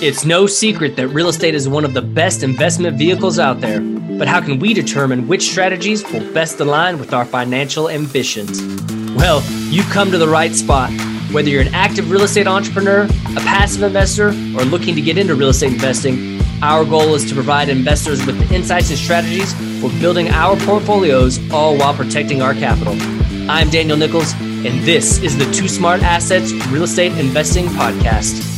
It's no secret that real estate is one of the best investment vehicles out there, but how can we determine which strategies will best align with our financial ambitions? Well, you've come to the right spot. Whether you're an active real estate entrepreneur, a passive investor, or looking to get into real estate investing, our goal is to provide investors with the insights and strategies for building our portfolios, all while protecting our capital. I'm Daniel Nichols, and this is the Two Smart Assets Real Estate Investing Podcast.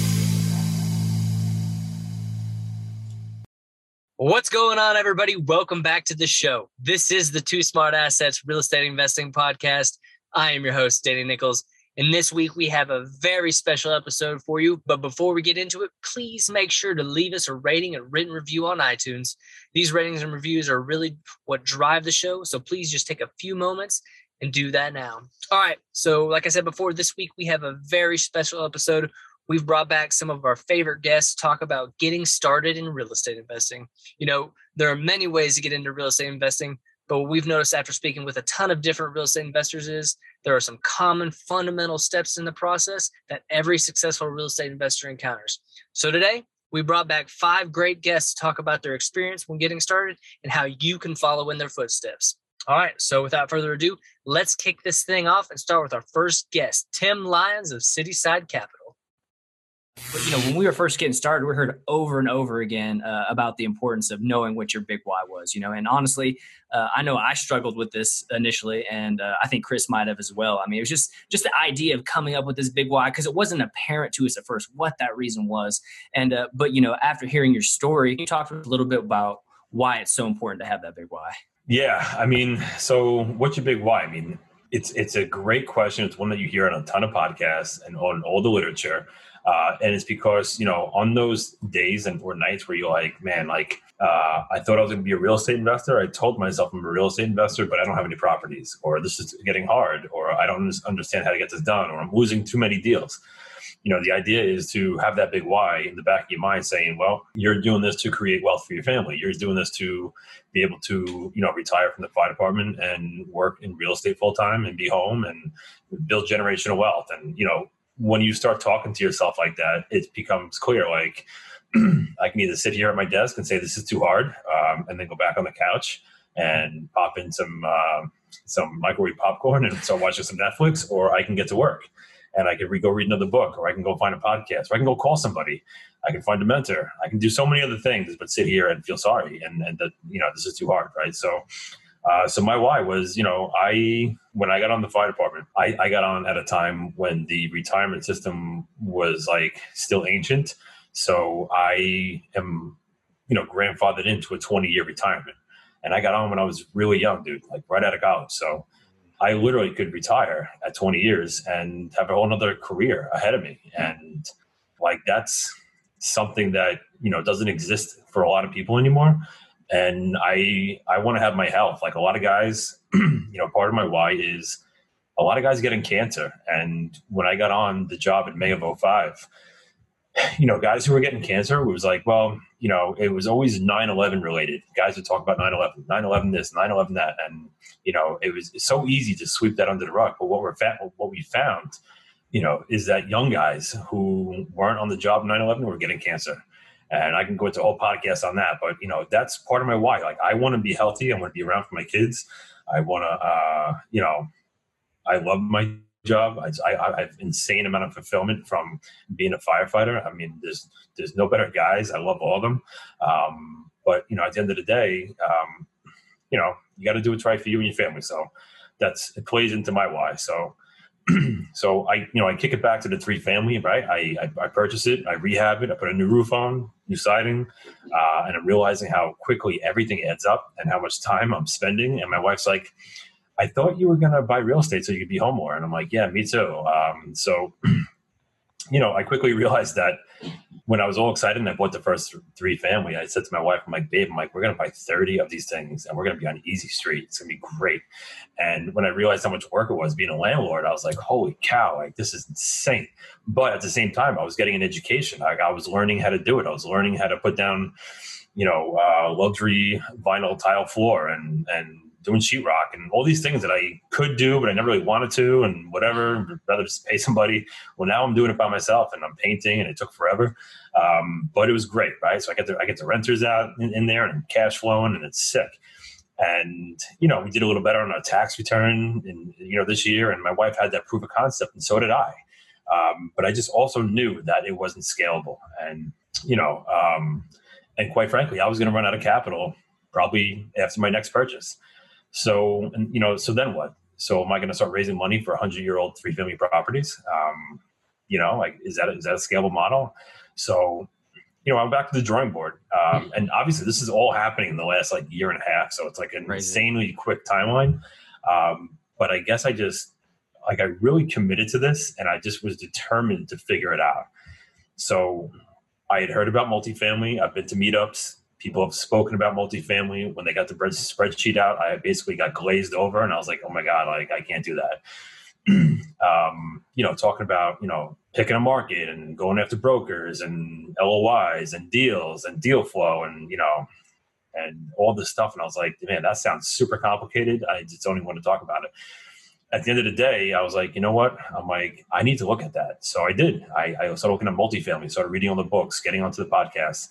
On, everybody? Welcome back to the show. This is the Two Smart Assets Real Estate Investing Podcast. I am your host, Danny Nichols. And this week we have a very special episode for you. But before we get into it, please make sure to leave us a rating and written review on iTunes. These ratings and reviews are really what drive the show. So please just take a few moments and do that now. All right. So, like I said before, this week we have a very special episode we've brought back some of our favorite guests to talk about getting started in real estate investing. You know, there are many ways to get into real estate investing, but what we've noticed after speaking with a ton of different real estate investors is there are some common fundamental steps in the process that every successful real estate investor encounters. So today, we brought back five great guests to talk about their experience when getting started and how you can follow in their footsteps. All right, so without further ado, let's kick this thing off and start with our first guest, Tim Lyons of Cityside Capital. But, you know, when we were first getting started, we heard over and over again uh, about the importance of knowing what your big why was. You know, and honestly, uh, I know I struggled with this initially, and uh, I think Chris might have as well. I mean, it was just just the idea of coming up with this big why because it wasn't apparent to us at first what that reason was. And uh, but you know, after hearing your story, you talked a little bit about why it's so important to have that big why. Yeah, I mean, so what's your big why? I mean, it's it's a great question. It's one that you hear on a ton of podcasts and on all the literature. Uh, and it's because you know on those days and or nights where you're like, man, like uh, I thought I was going to be a real estate investor. I told myself I'm a real estate investor, but I don't have any properties, or this is getting hard, or I don't understand how to get this done, or I'm losing too many deals. You know, the idea is to have that big why in the back of your mind, saying, "Well, you're doing this to create wealth for your family. You're doing this to be able to, you know, retire from the fire department and work in real estate full time and be home and build generational wealth." And you know, when you start talking to yourself like that, it becomes clear like I can either sit here at my desk and say this is too hard, um, and then go back on the couch and pop in some uh, some microwave popcorn and start watching some Netflix, or I can get to work and I can re- go read another book, or I can go find a podcast, or I can go call somebody. I can find a mentor. I can do so many other things, but sit here and feel sorry and and that you know this is too hard, right? So uh, so my why was, you know, I when I got on the fire department, I, I got on at a time when the retirement system was like still ancient. So I am, you know, grandfathered into a 20 year retirement. And I got on when I was really young, dude, like right out of college. So I literally could retire at 20 years and have a whole other career ahead of me. And like that's something that, you know, doesn't exist for a lot of people anymore and I I want to have my health. Like a lot of guys, you know, part of my why is a lot of guys getting cancer. And when I got on the job in May of 05, you know, guys who were getting cancer, it was like, well, you know, it was always 9-11 related. Guys would talk about 9-11, 9-11 this, 9-11 that. And, you know, it was so easy to sweep that under the rug. But what we're fa- what we found, you know, is that young guys who weren't on the job 9-11 were getting cancer and I can go into a whole podcast on that. But you know, that's part of my why. Like, I want to be healthy. I want to be around for my kids. I want to, uh, you know, I love my job. I, I, I, have insane amount of fulfillment from being a firefighter. I mean, there's there's no better guys. I love all of them. Um, but you know, at the end of the day, um, you know, you got to do what's right for you and your family. So that's it plays into my why. So so I, you know, I kick it back to the three family, right? I, I, I, purchase it, I rehab it, I put a new roof on, new siding, uh, and I'm realizing how quickly everything adds up and how much time I'm spending. And my wife's like, I thought you were going to buy real estate so you could be home more. And I'm like, yeah, me too. Um, so, you know, I quickly realized that when I was all excited and I bought the first three family, I said to my wife, I'm like, babe, I'm like, we're going to buy 30 of these things and we're going to be on easy street. It's going to be great. And when I realized how much work it was being a landlord, I was like, holy cow, like this is insane. But at the same time, I was getting an education. Like, I was learning how to do it. I was learning how to put down, you know, uh, luxury vinyl tile floor and, and, doing sheetrock and all these things that I could do, but I never really wanted to, and whatever. Rather just pay somebody. Well, now I'm doing it by myself, and I'm painting, and it took forever, um, but it was great, right? So I get the I get the renters out in, in there and cash flowing, and it's sick. And you know, we did a little better on our tax return, in you know this year, and my wife had that proof of concept, and so did I. Um, but I just also knew that it wasn't scalable, and you know, um, and quite frankly, I was going to run out of capital probably after my next purchase. So, and, you know, so then what? So, am I going to start raising money for hundred year old three family properties? Um, you know, like is that is that a scalable model? So, you know, I'm back to the drawing board, um, and obviously, this is all happening in the last like year and a half. So it's like an Crazy. insanely quick timeline. Um, but I guess I just like I really committed to this, and I just was determined to figure it out. So I had heard about multifamily. I've been to meetups. People have spoken about multifamily. When they got the spreadsheet out, I basically got glazed over, and I was like, "Oh my god, like I can't do that." um, you know, talking about you know picking a market and going after brokers and LOIs and deals and deal flow and you know and all this stuff. And I was like, man, that sounds super complicated. I just don't even want to talk about it at the end of the day, I was like, you know what? I'm like, I need to look at that. So I did. I, I started looking at multifamily, started reading all the books, getting onto the podcast,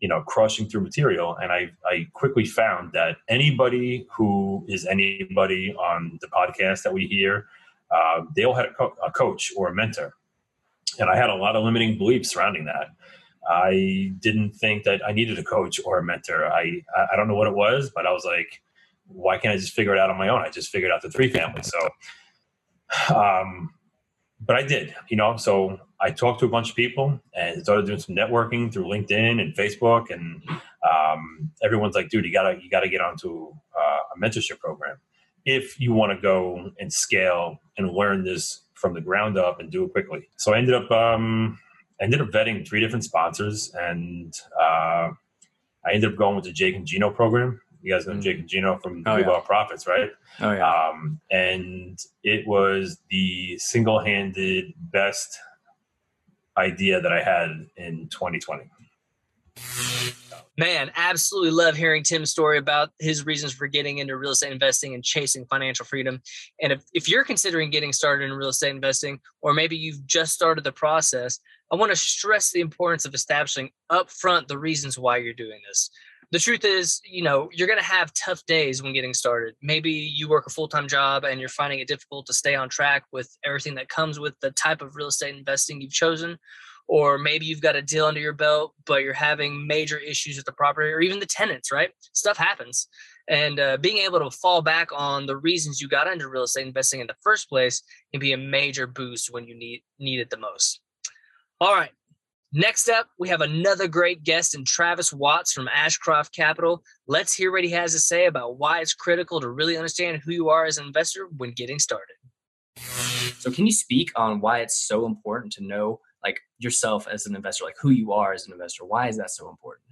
you know, crushing through material. And I, I quickly found that anybody who is anybody on the podcast that we hear, uh, they all had a, co- a coach or a mentor. And I had a lot of limiting beliefs surrounding that. I didn't think that I needed a coach or a mentor. I I don't know what it was, but I was like, why can't I just figure it out on my own? I just figured out the three family. So, um, but I did, you know, so I talked to a bunch of people and started doing some networking through LinkedIn and Facebook. And um, everyone's like, dude, you gotta, you gotta get onto uh, a mentorship program if you want to go and scale and learn this from the ground up and do it quickly. So I ended up, um, I ended up vetting three different sponsors and uh, I ended up going with the Jake and Gino program. You guys know mm. Jake and Gino from oh, yeah. Profits, right? Oh yeah. Um, and it was the single-handed best idea that I had in 2020. Man, absolutely love hearing Tim's story about his reasons for getting into real estate investing and chasing financial freedom. And if, if you're considering getting started in real estate investing, or maybe you've just started the process, I want to stress the importance of establishing upfront the reasons why you're doing this the truth is, you know, you're going to have tough days when getting started. Maybe you work a full time job and you're finding it difficult to stay on track with everything that comes with the type of real estate investing you've chosen. Or maybe you've got a deal under your belt, but you're having major issues with the property or even the tenants, right? Stuff happens. And uh, being able to fall back on the reasons you got into real estate investing in the first place can be a major boost when you need, need it the most. All right. Next up, we have another great guest in Travis Watts from Ashcroft Capital. Let's hear what he has to say about why it's critical to really understand who you are as an investor when getting started. So, can you speak on why it's so important to know like yourself as an investor, like who you are as an investor? Why is that so important?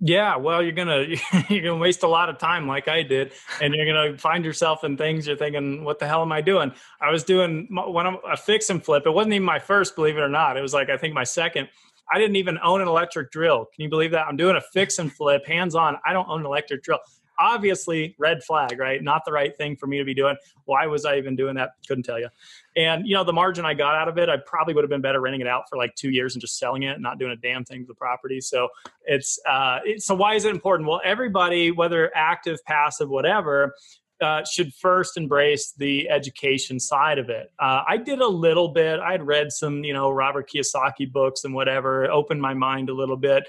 Yeah, well, you're gonna you're gonna waste a lot of time like I did, and you're gonna find yourself in things you're thinking, "What the hell am I doing?" I was doing one of a fix and flip. It wasn't even my first, believe it or not. It was like I think my second I didn't even own an electric drill. Can you believe that? I'm doing a fix and flip, hands on. I don't own an electric drill. Obviously, red flag, right? Not the right thing for me to be doing. Why was I even doing that? Couldn't tell you. And you know, the margin I got out of it, I probably would have been better renting it out for like two years and just selling it, not doing a damn thing to the property. So it's uh, so why is it important? Well, everybody, whether active, passive, whatever, uh, should first embrace the education side of it. Uh, I did a little bit. I had read some, you know, Robert Kiyosaki books and whatever, opened my mind a little bit,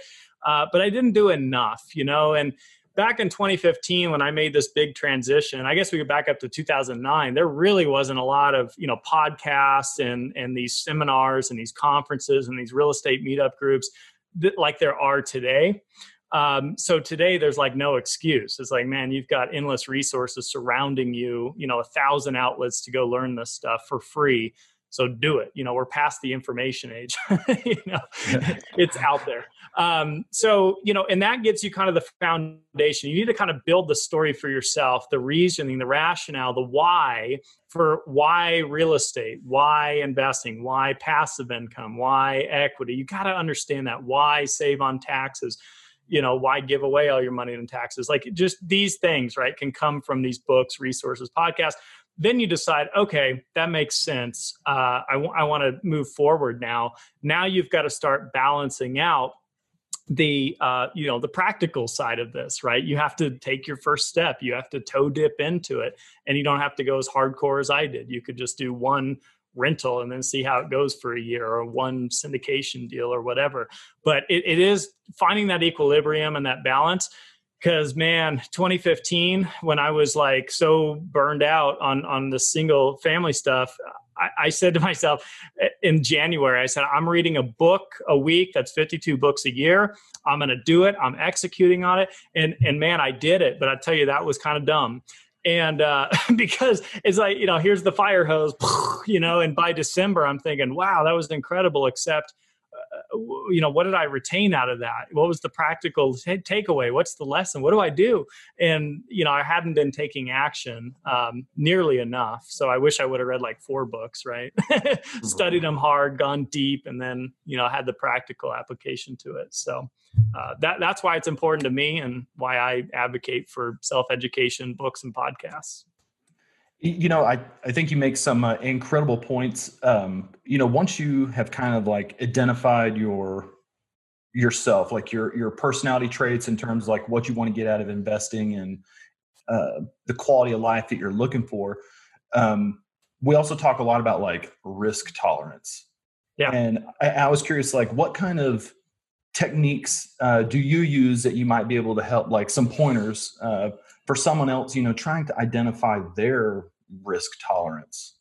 uh, but I didn't do enough, you know. And back in 2015, when I made this big transition, I guess we could back up to 2009. There really wasn't a lot of, you know, podcasts and and these seminars and these conferences and these real estate meetup groups that, like there are today. Um, so today there's like no excuse. It's like, man, you've got endless resources surrounding you, you know, a thousand outlets to go learn this stuff for free. So do it. You know, we're past the information age. you know, it's out there. Um, so, you know, and that gets you kind of the foundation. You need to kind of build the story for yourself, the reasoning, the rationale, the why for why real estate, why investing, why passive income, why equity. You got to understand that. Why save on taxes you know why give away all your money in taxes? Like just these things right can come from these books resources podcasts. Then you decide okay that makes sense. Uh, I, w- I want to move forward now. Now you've got to start balancing out the uh, you know the practical side of this right? You have to take your first step. You have to toe dip into it and you don't have to go as hardcore as i did. You could just do one rental and then see how it goes for a year or one syndication deal or whatever. But it, it is finding that equilibrium and that balance because man 2015 when i was like so burned out on on the single family stuff I, I, said to myself eh, in january i said i'm reading a book a week that's 52 books a year. I'm going to do it. I'm executing on it. And and man i did it but i tell you that was kind of dumb and uh, because it's like you know here's the fire hose you know and by december i'm thinking wow that was incredible except you know what did i retain out of that? What was the practical t- takeaway? What's the lesson? What do i do? And you know i hadn't been taking action um, nearly enough so i wish i would have read like four books right? Studied them hard gone deep and then you know had the practical application to it so uh, that that's why it's important to me and why i advocate for self-education books and podcasts you know, I, I think you make some uh, incredible points. Um, you know, once you have kind of like identified your yourself, like your your personality traits in terms of like what you want to get out of investing and uh, the quality of life that you're looking for. Um, we also talk a lot about like risk tolerance. Yeah. And I, I was curious, like, what kind of techniques uh, do you use that you might be able to help, like some pointers uh, for someone else, you know, trying to identify their risk tolerance.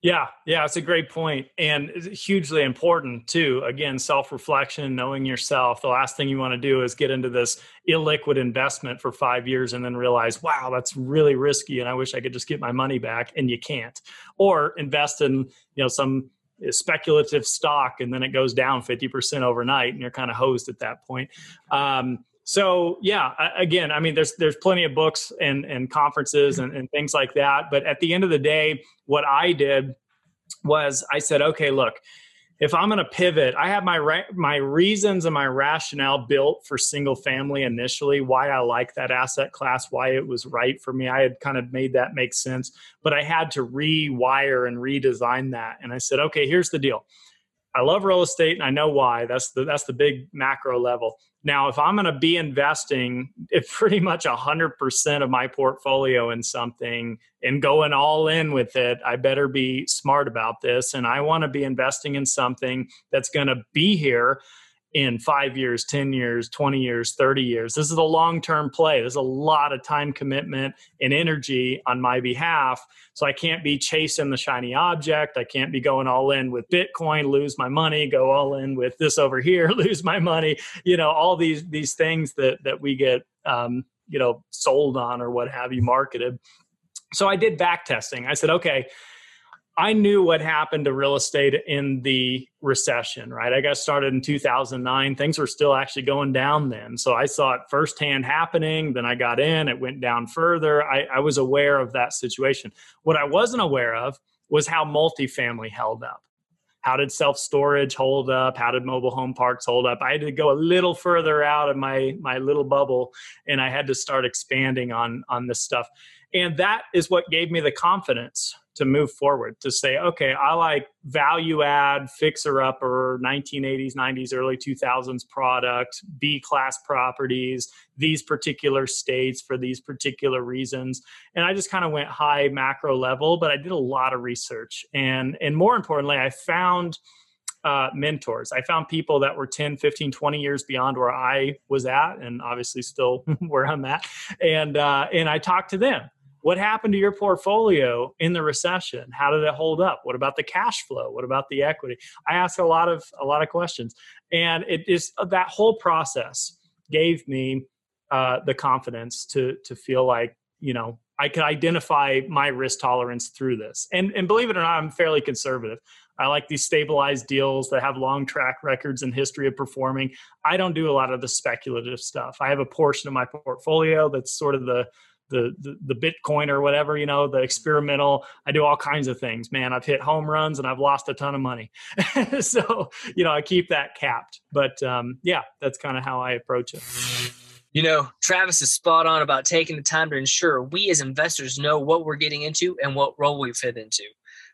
Yeah, yeah, it's a great point and hugely important too. Again, self-reflection, knowing yourself. The last thing you want to do is get into this illiquid investment for 5 years and then realize, "Wow, that's really risky and I wish I could just get my money back." And you can't. Or invest in, you know, some speculative stock and then it goes down 50% overnight and you're kind of hosed at that point. Um, so yeah again i mean there's there's plenty of books and and conferences and, and things like that but at the end of the day what i did was i said okay look if i'm going to pivot i have my ra- my reasons and my rationale built for single family initially why i like that asset class why it was right for me i had kind of made that make sense but i had to rewire and redesign that and i said okay here's the deal I love real estate and I know why. That's the that's the big macro level. Now, if I'm going to be investing pretty much 100% of my portfolio in something and going all in with it, I better be smart about this. And I want to be investing in something that's going to be here in five years, 10 years, 20 years, 30 years. This is a long term play. There's a lot of time commitment and energy on my behalf. So I can't be chasing the shiny object. I can't be going all in with Bitcoin, lose my money, go all in with this over here, lose my money. You know, all these these things that that we get um, you know, sold on or what have you, marketed. So I did back testing. I said, okay, I knew what happened to real estate in the recession, right? I got started in 2009. Things were still actually going down then. So I saw it firsthand happening. Then I got in, it went down further. I, I was aware of that situation. What I wasn't aware of was how multifamily held up. How did self storage hold up? How did mobile home parks hold up? I had to go a little further out of my my little bubble, and I had to start expanding on on this stuff. And that is what gave me the confidence to move forward to say, okay, I like value add, fixer upper, 1980s, 90s, early 2000s product, B class properties, these particular states for these particular reasons. And I just kind of went high macro level, but I did a lot of research. And, and more importantly, I found uh, mentors. I found people that were 10, 15, 20 years beyond where I was at, and obviously still where I'm at. And, uh, and I talked to them what happened to your portfolio in the recession? How did it hold up? What about the cash flow? What about the equity? I ask a lot of a lot of questions. And it is uh, that whole process gave me uh, the confidence to to feel like you know i could identify my risk tolerance through this. And and believe it or not i'm fairly conservative. I like these stabilized deals that have long track records and history of performing. I don't do a lot of the speculative stuff. I have a portion of my portfolio that's sort of the the, the Bitcoin or whatever, you know, the experimental. I do all kinds of things, man. I've hit home runs and I've lost a ton of money, so you know I keep that capped. But um, yeah, that's kind of how I approach it. You know, Travis is spot on about taking the time to ensure we as investors know what we're getting into and what role we fit into.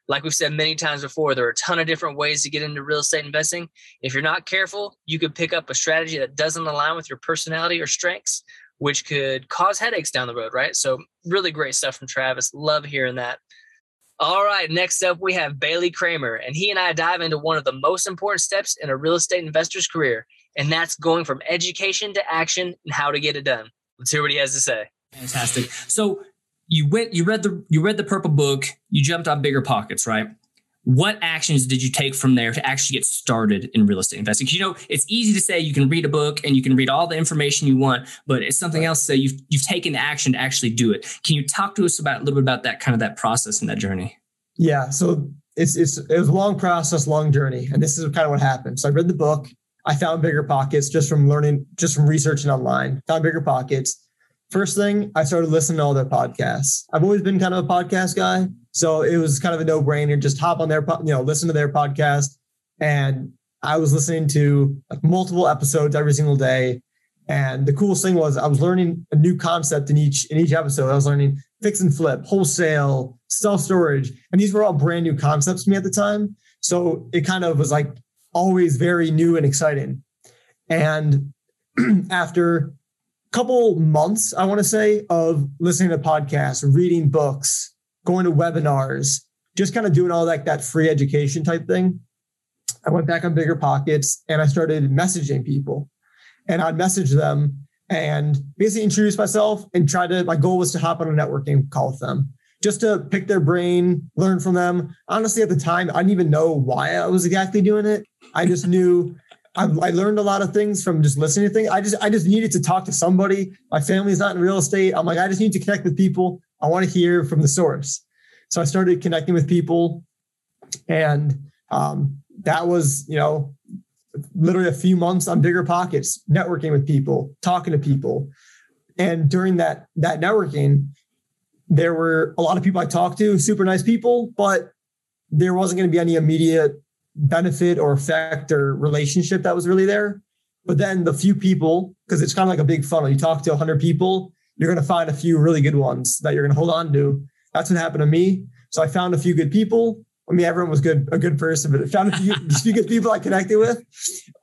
Like we've said many times before, there are a ton of different ways to get into real estate investing. If you're not careful, you could pick up a strategy that doesn't align with your personality or strengths, which could cause headaches down the road, right? So, really great stuff from Travis. Love hearing that. All right, next up we have Bailey Kramer, and he and I dive into one of the most important steps in a real estate investor's career, and that's going from education to action and how to get it done. Let's hear what he has to say. Fantastic. So you went, you read the, you read the purple book, you jumped on BiggerPockets, right? What actions did you take from there to actually get started in real estate investing? You know, it's easy to say you can read a book and you can read all the information you want, but it's something else to say you've you've taken action to actually do it. Can you talk to us about a little bit about that kind of that process and that journey? Yeah. So it's it's it was a long process, long journey. And this is kind of what happened. So I read the book. I found BiggerPockets just from learning, just from researching online, found BiggerPockets first thing I started listening to all their podcasts. I've always been kind of a podcast guy, so it was kind of a no brainer. Just hop on their, you know, listen to their podcast, and I was listening to like multiple episodes every single day. And the coolest thing was I was learning a new concept in each in each episode. I was learning fix and flip, wholesale, self storage, and these were all brand new concepts to me at the time. So it kind of was like always very new and exciting. And after couple months, I want to say, of listening to podcasts, reading books, going to webinars, just kind of doing all like that free education type thing. I went back on BiggerPockets and I started messaging people. And I'd message them and basically introduce myself and try to my goal was to hop on a networking call with them just to pick their brain, learn from them. Honestly, at the time, I didn't even know why I was exactly doing it. I just knew I, I learned a lot of things from just listening to things. I just I just needed to talk to somebody. My family's not in real estate. I'm like I just need to connect with people. I want to hear from the source. So I started connecting with people, and um, that was you know literally a few months on BiggerPockets, networking with people, talking to people, and during that that networking, there were a lot of people I talked to, super nice people, but there wasn't going to be any immediate benefit or effect or relationship that was really there. But then the few people, because it's kind of like a big funnel, you talk to 100 people, you're going to find a few really good ones that you're going to hold on to. That's what happened to me. So I found a few good people. I mean, everyone was good, a good person, but I found a few, a few good people I connected with.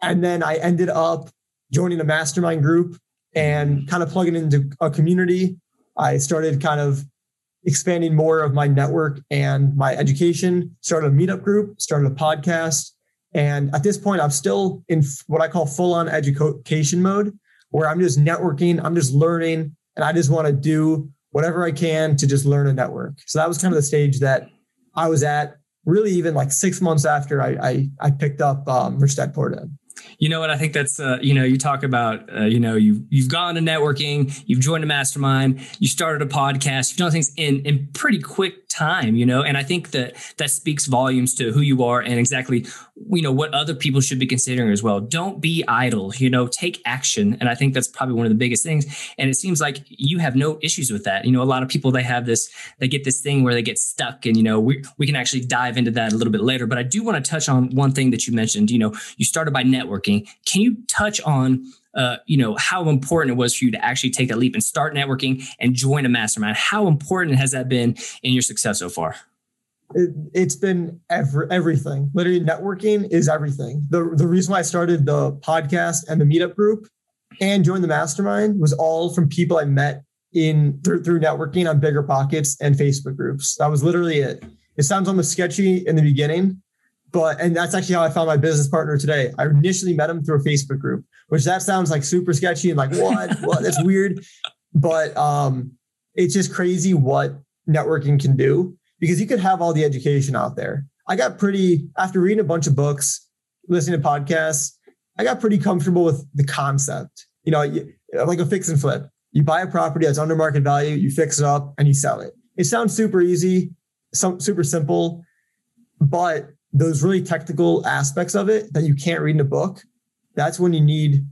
And then I ended up joining a mastermind group and kind of plugging into a community. I started kind of expanding more of my network and my education, started a meetup group, started a podcast. And at this point, I'm still in what I call full on education mode, where I'm just networking, I'm just learning, and I just want to do whatever I can to just learn a network. So that was kind of the stage that I was at, really, even like six months after I, I, I picked up um, Porta. You know what? I think that's uh, you know you talk about uh, you know you you've gone to networking, you've joined a mastermind, you started a podcast, you've done things in in pretty quick time, you know, and I think that that speaks volumes to who you are and exactly, you know, what other people should be considering as well. Don't be idle, you know, take action. And I think that's probably one of the biggest things. And it seems like you have no issues with that. You know, a lot of people, they have this, they get this thing where they get stuck and, you know, we, we can actually dive into that a little bit later. But I do want to touch on one thing that you mentioned, you know, you started by networking. Can you touch on uh, you know how important it was for you to actually take that leap and start networking and join a mastermind how important has that been in your success so far it, has been every, everything literally networking is everything the, the reason why i started the podcast and the meetup group and joined the mastermind was all from people i met in through, through networking on BiggerPockets and facebook groups that was literally it it sounds almost sketchy in the beginning but and that's actually how I found my business partner today. I initially met him through a Facebook group, which that sounds like super sketchy and like what? what? That's weird. But um, it's just crazy what networking can do because you could have all the education out there. I got pretty after reading a bunch of books, listening to podcasts. I got pretty comfortable with the concept. You know, like a fix and flip. You buy a property that's under market value, you fix it up, and you sell it. It sounds super easy, some super simple, but those really technical aspects of it that you can't read in a book, that's when you need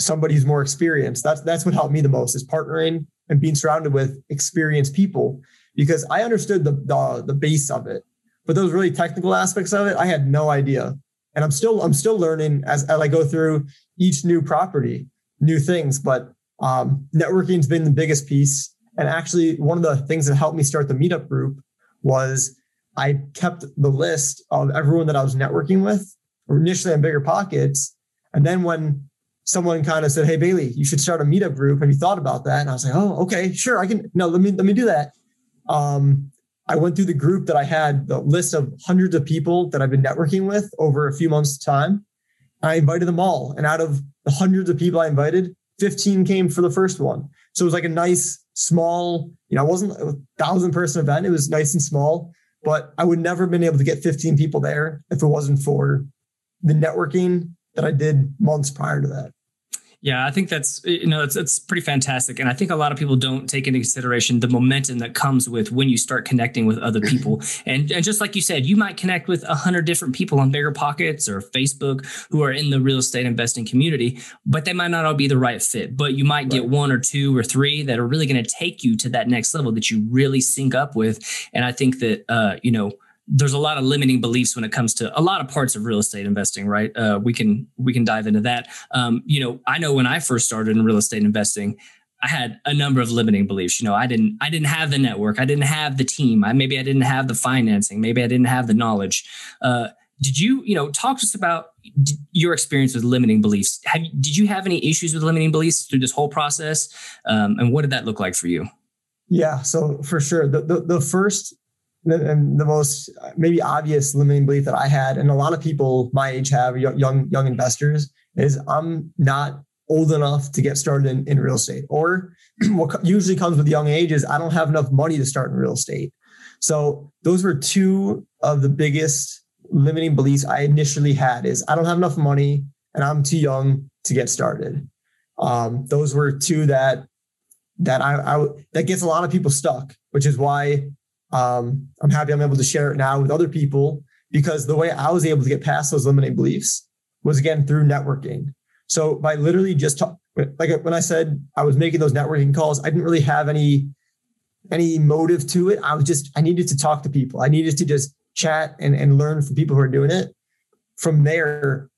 somebody who's more experienced. That's that's what helped me the most is partnering and being surrounded with experienced people because I understood the, the the base of it, but those really technical aspects of it, I had no idea. And I'm still I'm still learning as, as I go through each new property, new things. But um, networking's been the biggest piece. And actually, one of the things that helped me start the meetup group was I kept the list of everyone that I was networking with initially on BiggerPockets. And then when someone kind of said, Hey Bailey, you should start a meetup group. Have you thought about that? And I was like, Oh, okay, sure. I can no, let me let me do that. Um, I went through the group that I had the list of hundreds of people that I've been networking with over a few months' time. I invited them all. And out of the hundreds of people I invited, 15 came for the first one. So it was like a nice, small, you know, it wasn't a thousand person event. It was nice and small, but I would never have been able to get 15 people there if it wasn't for the networking that I did months prior to that. Yeah, I think that's you know it's it's pretty fantastic, and I think a lot of people don't take into consideration the momentum that comes with when you start connecting with other people. and and just like you said, you might connect with a hundred different people on BiggerPockets or Facebook who are in the real estate investing community, but they might not all be the right fit. But you might get one or two or three that are really going to take you to that next level that you really sync up with. And I think that uh, you know there's a lot of limiting beliefs when it comes to a lot of parts of real estate investing right? Uh, we can we can dive into that. Um, you know i know when i first started in real estate investing i had a number of limiting beliefs. You know i didn't i didn't have the network. I didn't have the team. I, maybe i didn't have the financing. Maybe i didn't have the knowledge. Uh, did you you know talk to us about your experience with limiting beliefs. Have, did you have any issues with limiting beliefs through this whole process? Um, and what did that look like for you? Yeah so for sure. The, the, the first and the most maybe obvious limiting belief that I had, and a lot of people my age have, young young investors, is I'm not old enough to get started in, in real estate. Or what usually comes with young age is I don't have enough money to start in real estate. So those were two of the biggest limiting beliefs I initially had is I don't have enough money and I'm too young to get started. Um, those were two that that I, I that gets a lot of people stuck, which is why um, I'm happy I'm able to share it now with other people because the way I was able to get past those limiting beliefs was again through networking. So by literally just talk, like when I said I was making those networking calls, I didn't really have any any motive to it. I was just I needed to talk to people. I needed to just chat and, and learn from people who are doing it. From there,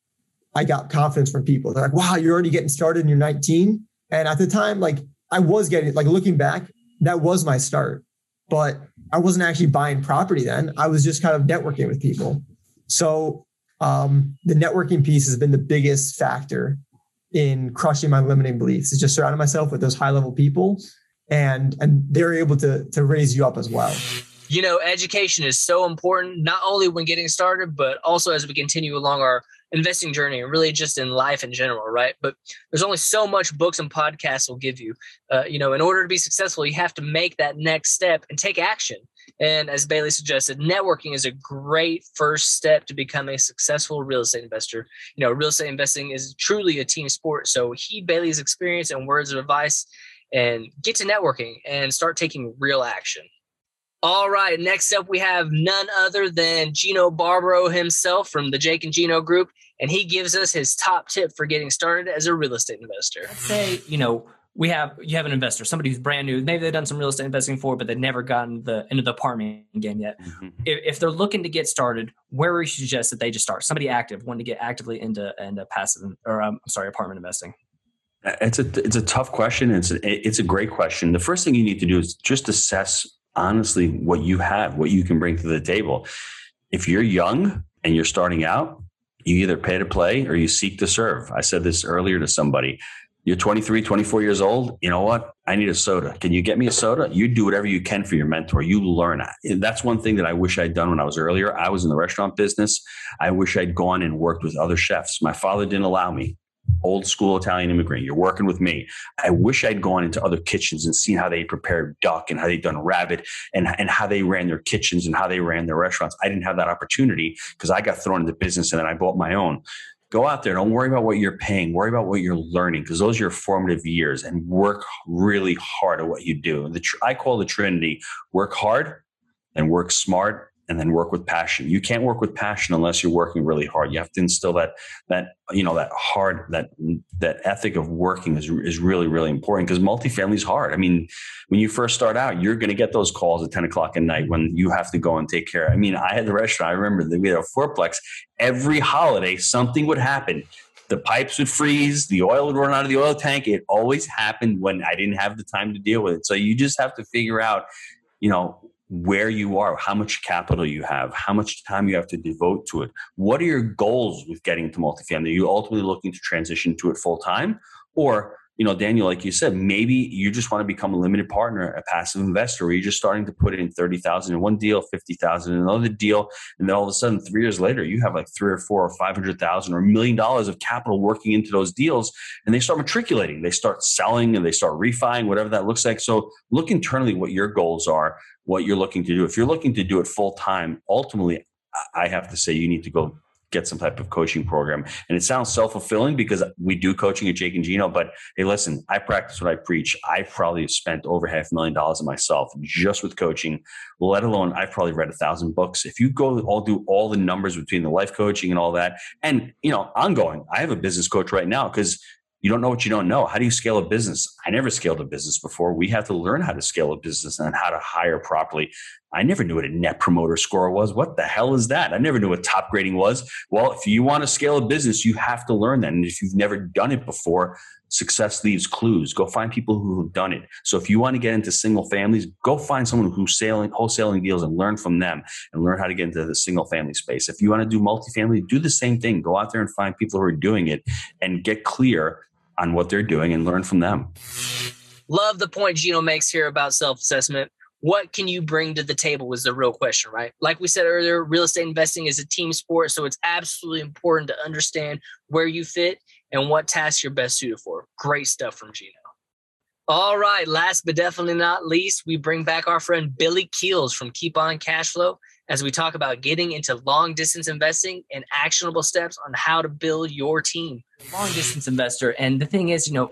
I got confidence from people. They're like, wow, you're already getting started and you're 19. And at the time, like I was getting like looking back, that was my start. But I wasn't actually buying property then. I was just kind of networking with people. So um, the networking piece has been the biggest factor in crushing my limiting beliefs. Is just surrounding myself with those high level people, and and they're able to to raise you up as well. You know, education is so important, not only when getting started, but also as we continue along our investing journey and really just in life in general, right? But there's only so much books and podcasts will give you. Uh, you know, in order to be successful, you have to make that next step and take action. And as Bailey suggested, networking is a great first step to become a successful real estate investor. You know, real estate investing is truly a team sport. So heed Bailey's experience and words of advice and get to networking and start taking real action. All right, next up we have none other than Gino Barbaro himself from the Jake and Gino group, and he gives us his top tip for getting started as a real estate investor. Let's say, you know, we have you have an investor, somebody who's brand new, maybe they've done some real estate investing before, but they've never gotten the into the apartment game yet. Mm-hmm. If, if, they're looking to get started, where would you suggest that they just start? Somebody active, wanting to get actively into into passive or um, I'm sorry, apartment investing. It's a it's a tough question. It's a, it's a great question. The first thing you need to do is just assess honestly what you have, what you can bring to the table. If you're young and you're starting out, you either pay to play or you seek to serve. I said this earlier to somebody. You're 23, 24 years old. You know what? I need a soda. Can you get me a soda? You do whatever you can for your mentor. You learn. That's one thing that I wish I'd done when I was earlier. I was in the restaurant business. I wish I'd gone and worked with other chefs. My father didn't allow me old school Italian immigrant. You're working with me. I wish I'd gone into other kitchens and seen how they prepared duck and how they done rabbit and, and how they ran their kitchens and how they ran their restaurants. I didn't have that opportunity because I got thrown into business and then I bought my own. Go out there. Don't worry about what you're paying. Worry about what you're learning because those are your formative years and work really hard at what you do. The tr- I call the Trinity work hard and work smart and then work with passion. You can't work with passion unless you're working really hard. You have to instill that that you know that hard that that ethic of working is is really really important because multifamily is hard. I mean, when you first start out, you're going to get those calls at 10 o'clock at night when you have to go and take care. I mean, I had the restaurant. I remember that we had a fourplex. Every holiday, something would happen. The pipes would freeze. The oil would run out of the oil tank. It always happened when I didn't have the time to deal with it. So you just have to figure out, you know, where you are, how much capital you have, how much time you have to devote to it. What are your goals with getting to multifamily? Are you ultimately looking to transition to it full time? Or you know, Daniel, like you said, maybe you just want to become a limited partner, a passive investor, where you're just starting to put in 30,000 in one deal, 50,000 in another deal. And then all of a sudden, three years later, you have like three or four or 500,000 or a million dollars of capital working into those deals. And they start matriculating, they start selling and they start refining, whatever that looks like. So look internally what your goals are, what you're looking to do. If you're looking to do it full time, ultimately, I have to say you need to go get some type of coaching program. And it sounds self fulfilling because we do coaching at Jake and Gino. But hey, listen, I practice what I preach. I probably spent over half a million dollars on myself just with coaching. Let alone I've probably read a thousand books. If you go I'll do all the numbers between the life coaching and all that, and you know, ongoing. I have a business coach right now because you don't know what you don't know. How do you scale a business? I never scaled a business before. We have to learn how to scale a business and how to hire properly. I never knew what a net promoter score was. What the hell is that? I never knew what top grading was. Well, if you want to scale a business, you have to learn that. And if you've never done it before, success leaves clues. Go find people who have done it. So if you want to get into single families, go find someone who's selling wholesaling deals and learn from them and learn how to get into the single family space. If you want to do multifamily, do the same thing. Go out there and find people who are doing it and get clear on what they're doing and learn from them. Love the point Gino makes here about self assessment what can you bring to the table is the real question, right? Like we said earlier, real estate investing is a team sport. So it's absolutely important to understand where you fit and what tasks you're best suited for. Great stuff from Gino. All right. Last but definitely not least, we bring back our friend Billy Keels from Keep On Cashflow as we talk about getting into long distance investing and actionable steps on how to build your team. Long distance investor. And the thing is, you know,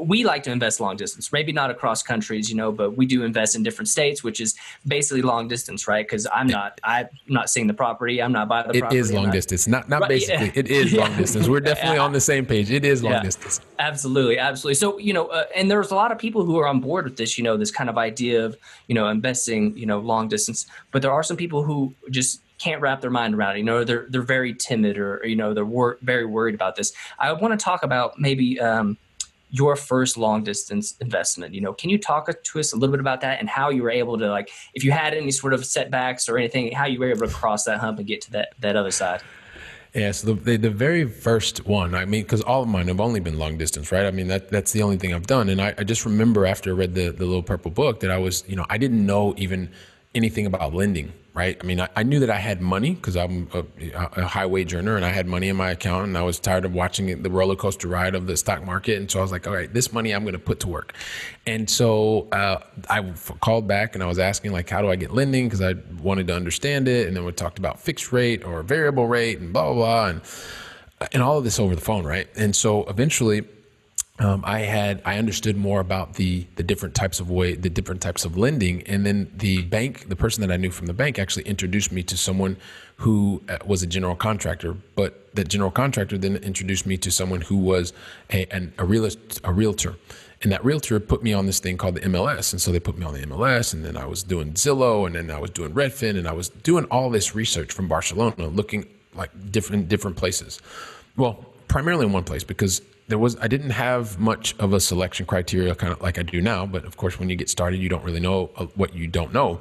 we like to invest long distance, maybe not across countries, you know, but we do invest in different states, which is basically long distance, right? Because I'm not, I'm not seeing the property, I'm not buying the it property. It is long not, distance, not not right, basically. Yeah. It is long distance. We're definitely yeah. on the same page. It is long yeah. distance. Absolutely, absolutely. So you know, uh, and there's a lot of people who are on board with this, you know, this kind of idea of you know investing, you know, long distance. But there are some people who just can't wrap their mind around it. You know, they're they're very timid or you know they're wor- very worried about this. I want to talk about maybe. Um, your first long distance investment you know can you talk to us a little bit about that and how you were able to like if you had any sort of setbacks or anything how you were able to cross that hump and get to that that other side yeah, so the, the, the very first one, I mean, because all of mine have only been long distance, right? I mean, that that's the only thing I've done. And I, I just remember after I read the, the little purple book that I was, you know, I didn't know even anything about lending, right? I mean, I, I knew that I had money because I'm a, a, high wage earner and I had money in my account and I was tired of watching the roller coaster ride of the stock market. And so I was like, all right, this money I'm going to put to work. And so uh, I called back and I was asking, like, how do I get lending? Because I wanted to understand it. And then we talked about fixed rate or variable rate and blah, blah, blah. And, and all of this over the phone, right? And so eventually, um, I had I understood more about the the different types of way the different types of lending, and then the bank, the person that I knew from the bank, actually introduced me to someone who uh, was a general contractor. But that general contractor then introduced me to someone who was a an, a realist, a realtor. And that realtor put me on this thing called the MLS. And so they put me on the MLS, and then I was doing Zillow, and then I was doing Redfin, and I was doing all this research from Barcelona, looking like different different places. Well, primarily in one place because there was I didn't have much of a selection criteria kind of like I do now, but of course when you get started you don't really know uh, what you don't know.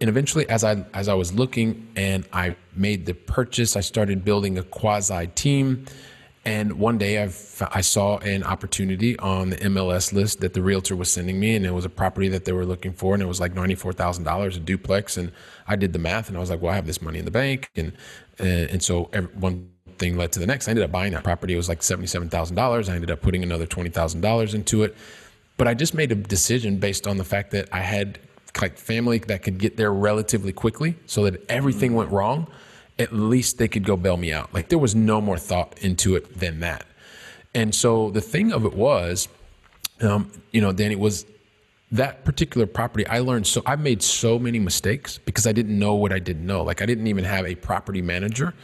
And eventually as I as I was looking and I made the purchase, I started building a quasi team and one day I I saw an opportunity on the MLS list that the realtor was sending me, and it was a property that they were looking for, and it was like ninety four thousand dollars a duplex. And I did the math, and I was like, "Well, I have this money in the bank," and and, and so every, one thing led to the next. I ended up buying that property. It was like $77,000. I ended up putting another $20,000 into it. But I just made a decision based on the fact that I had like family that could get there relatively quickly so that everything went wrong, at least they could go bail me out. Like there was no more thought into it than that. And so the thing of it was, um, you know, Danny was that particular property, I learned so I made so many mistakes because I didn't know what I didn't know. Like I didn't even have a property manager,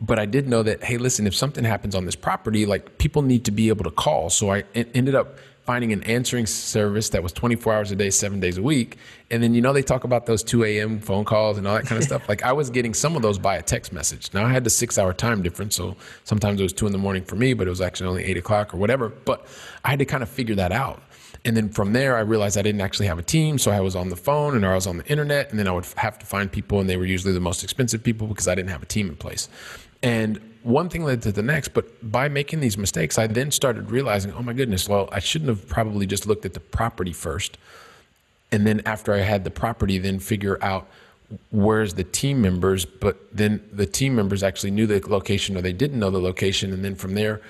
but I did know that hey, listen, if something happens on this property, like people need to be able to call. So I ended up finding an answering service that was 24 hours a day, seven days a week. And then, you know, they talk about those 2 a.m. phone calls and all that kind of stuff. Like I was getting some of those by a text message. Now I had the six hour time difference. So sometimes it was two in the morning for me, but it was actually only eight o'clock or whatever. But I had to kind of figure that out. And then from there, I realized I didn't actually have a team. So I was on the phone and I was on the internet. And then I would have to find people, and they were usually the most expensive people because I didn't have a team in place. And one thing led to the next. But by making these mistakes, I then started realizing, oh my goodness, well, I shouldn't have probably just looked at the property first. And then after I had the property, then figure out where's the team members. But then the team members actually knew the location or they didn't know the location. And then from there,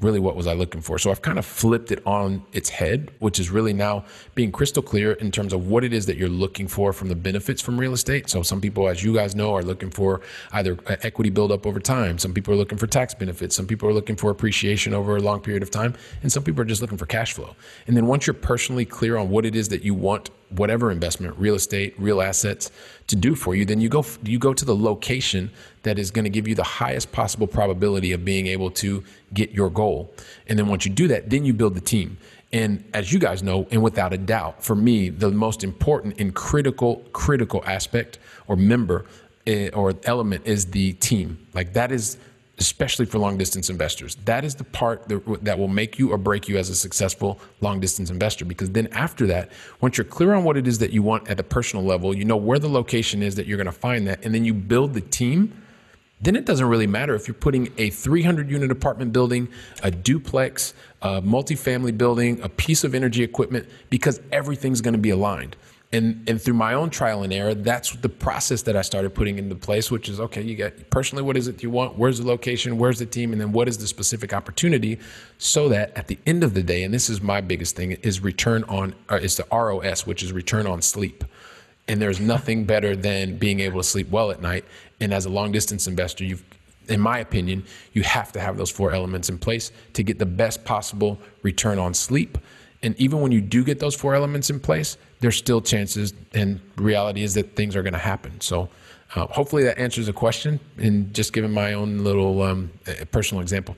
really what was I looking for? So I've kind of flipped it on its head, which is really now being crystal clear in terms of what it is that you're looking for from the benefits from real estate. So some people, as you guys know, are looking for either uh, equity buildup over time. Some people are looking for tax benefits. Some people are looking for appreciation over a long period of time. And some people are just looking for cash flow. And then once you're personally clear on what it is that you want whatever investment, real estate, real assets to do for you, then you go you go to the location that is going to give you the highest possible probability of being able to get your goal. And then once you do that, then you build the team. And as you guys know, and without a doubt, for me, the most important and critical critical aspect or member eh, or element is the team. Like that is especially for long distance investors. That is the part that, that will make you or break you as a successful long distance investor. Because then after that, once you're clear on what it is that you want at the personal level, you know where the location is that you're going to find that, and then you build the team. Then it doesn't really matter if you're putting a 300 unit apartment building, a duplex, a multifamily building, a piece of energy equipment, because everything's going to be aligned and and through my own trial and error that's the process that i started putting into place which is okay you get personally what is it you want? Where's the location? Where's the team? And then what is the specific opportunity? So that at the end of the day and this is my biggest thing is return on is the ros which is return on sleep. And there's nothing better than being able to sleep well at night. And as a long distance investor you've in my opinion you have to have those four elements in place to get the best possible return on sleep. And even when you do get those four elements in place, there's still chances, and reality is that things are going to happen. So, uh, hopefully, that answers the question. And just giving my own little um, personal example.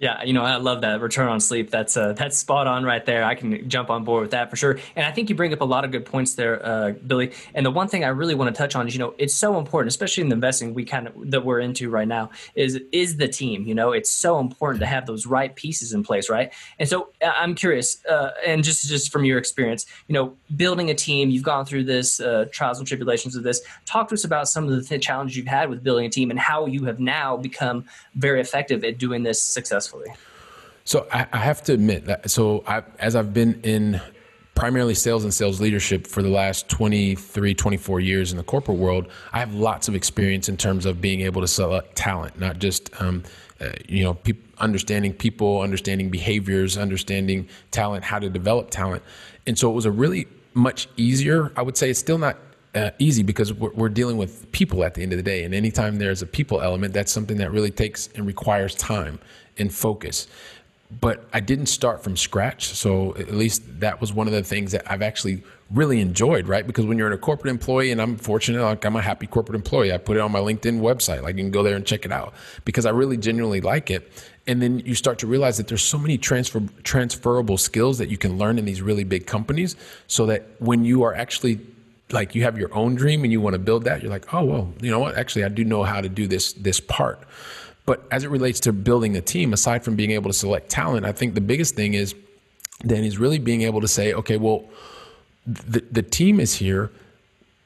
Yeah, you know, I love that return on sleep. That's uh, that's spot on right there. I can jump on board with that for sure. And I think you bring up a lot of good points there, uh, Billy. And the one thing I really want to touch on is, you know, it's so important, especially in the investing we kind of that we're into right now, is is the team. You know, it's so important to have those right pieces in place, right? And so uh, I'm curious, uh, and just just from your experience, you know, building a team, you've gone through this uh, trials and tribulations of this. Talk to us about some of the th- challenges you've had with building a team and how you have now become very effective at doing this successfully successfully? So I, I have to admit that. So I, as I've been in primarily sales and sales leadership for the last 23, 24 years in the corporate world, I have lots of experience in terms of being able to select talent, not just, um, uh, you know, pe- understanding people, understanding behaviors, understanding talent, how to develop talent. And so it was a really much easier, I would say it's still not uh, easy because we're, we're, dealing with people at the end of the day. And anytime there's a people element, that's something that really takes and requires time and focus. But I didn't start from scratch. So at least that was one of the things that I've actually really enjoyed, right? Because when you're a corporate employee, and I'm fortunate, like I'm a happy corporate employee, I put it on my LinkedIn website. Like you can go there and check it out because I really genuinely like it. And then you start to realize that there's so many transfer transferable skills that you can learn in these really big companies so that when you are actually like you have your own dream and you want to build that, you're like, oh well, you know what? Actually, I do know how to do this this part. But as it relates to building a team, aside from being able to select talent, I think the biggest thing is then is really being able to say, okay, well, the, the team is here,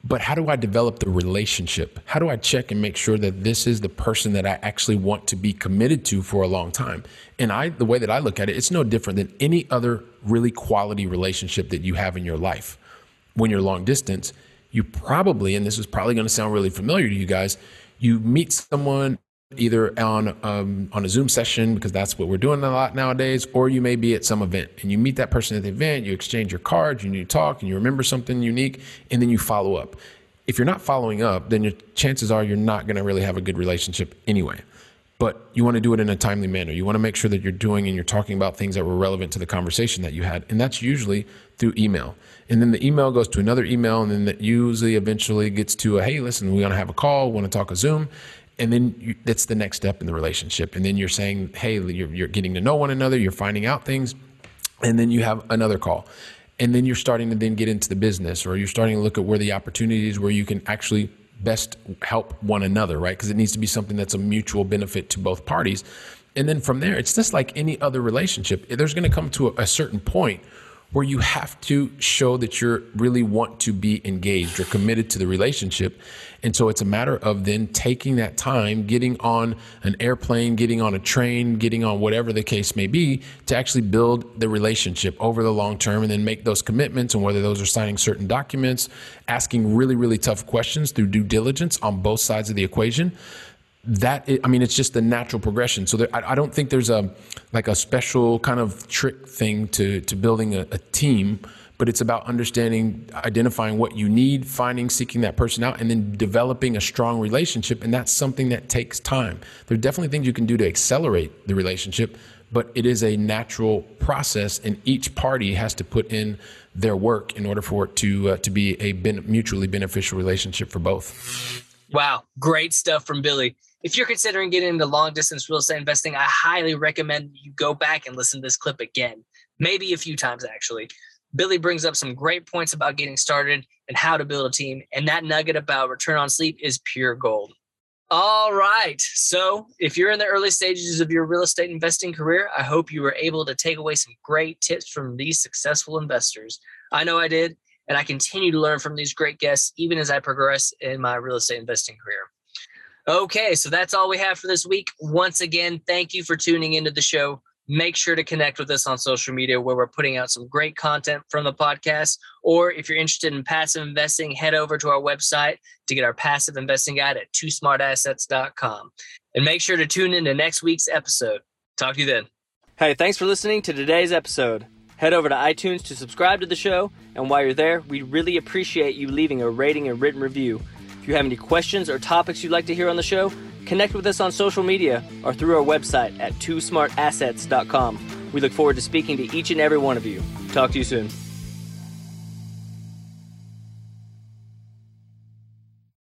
but how do I develop the relationship? How do I check and make sure that this is the person that I actually want to be committed to for a long time? And I, the way that I look at it, it's no different than any other really quality relationship that you have in your life. When you're long distance, you probably, and this is probably going to sound really familiar to you guys, you meet someone either on um, on a Zoom session because that's what we're doing a lot nowadays, or you may be at some event and you meet that person at the event, you exchange your cards, you talk, and you remember something unique, and then you follow up. If you're not following up, then your chances are you're not going to really have a good relationship anyway. but you want to do it in a timely manner. You want to make sure that you're doing and you're talking about things that were relevant to the conversation that you had. And that's usually through email. And then the email goes to another email, and then that usually eventually gets to a hey, listen, we want to have a call, we want to talk a Zoom. And then you, that's the next step in the relationship. And then you're saying, hey, you're, you're getting to know one another, you're finding out things. And then you have another call. And then you're starting to then get into the business, or you're starting to look at where the opportunities where you can actually best help one another, right? Because it needs to be something that's a mutual benefit to both parties. And then from there, it's just like any other relationship. There's going to come to a, a certain point where you have to show that you really want to be engaged or committed to the relationship. And so it's a matter of then taking that time, getting on an airplane, getting on a train, getting on whatever the case may be to actually build the relationship over the long term and then make those commitments and whether those are signing certain documents, asking really, really tough questions through due diligence on both sides of the equation that i mean it's just the natural progression. So there, I, I, don't think there's a like a special kind of trick thing to to building a, a, team but it's about understanding identifying what you need finding seeking that person out and then developing a strong relationship and that's something that takes time. There are definitely things you can do to accelerate the relationship but it is a natural process and each party has to put in their work in order for it to uh, to be a ben- mutually beneficial relationship for both. Wow. Great stuff from billy if you're considering getting into long distance real estate investing, I highly recommend you go back and listen to this clip again, maybe a few times actually. Billy brings up some great points about getting started and how to build a team. And that nugget about return on sleep is pure gold. All right. So, if you're in the early stages of your real estate investing career, I hope you were able to take away some great tips from these successful investors. I know I did, and I continue to learn from these great guests even as I progress in my real estate investing career. Okay, so that's all we have for this week. Once again, thank you for tuning into the show. Make sure to connect with us on social media where we're putting out some great content from the podcast. Or if you're interested in passive investing, head over to our website to get our passive investing guide at twosmartassets.com. And make sure to tune in to next week's episode. Talk to you then. Hey, thanks for listening to today's episode. Head over to iTunes to subscribe to the show. And while you're there, we really appreciate you leaving a rating and written review. If you have any questions or topics you'd like to hear on the show, connect with us on social media or through our website at twosmartassets.com. We look forward to speaking to each and every one of you. Talk to you soon.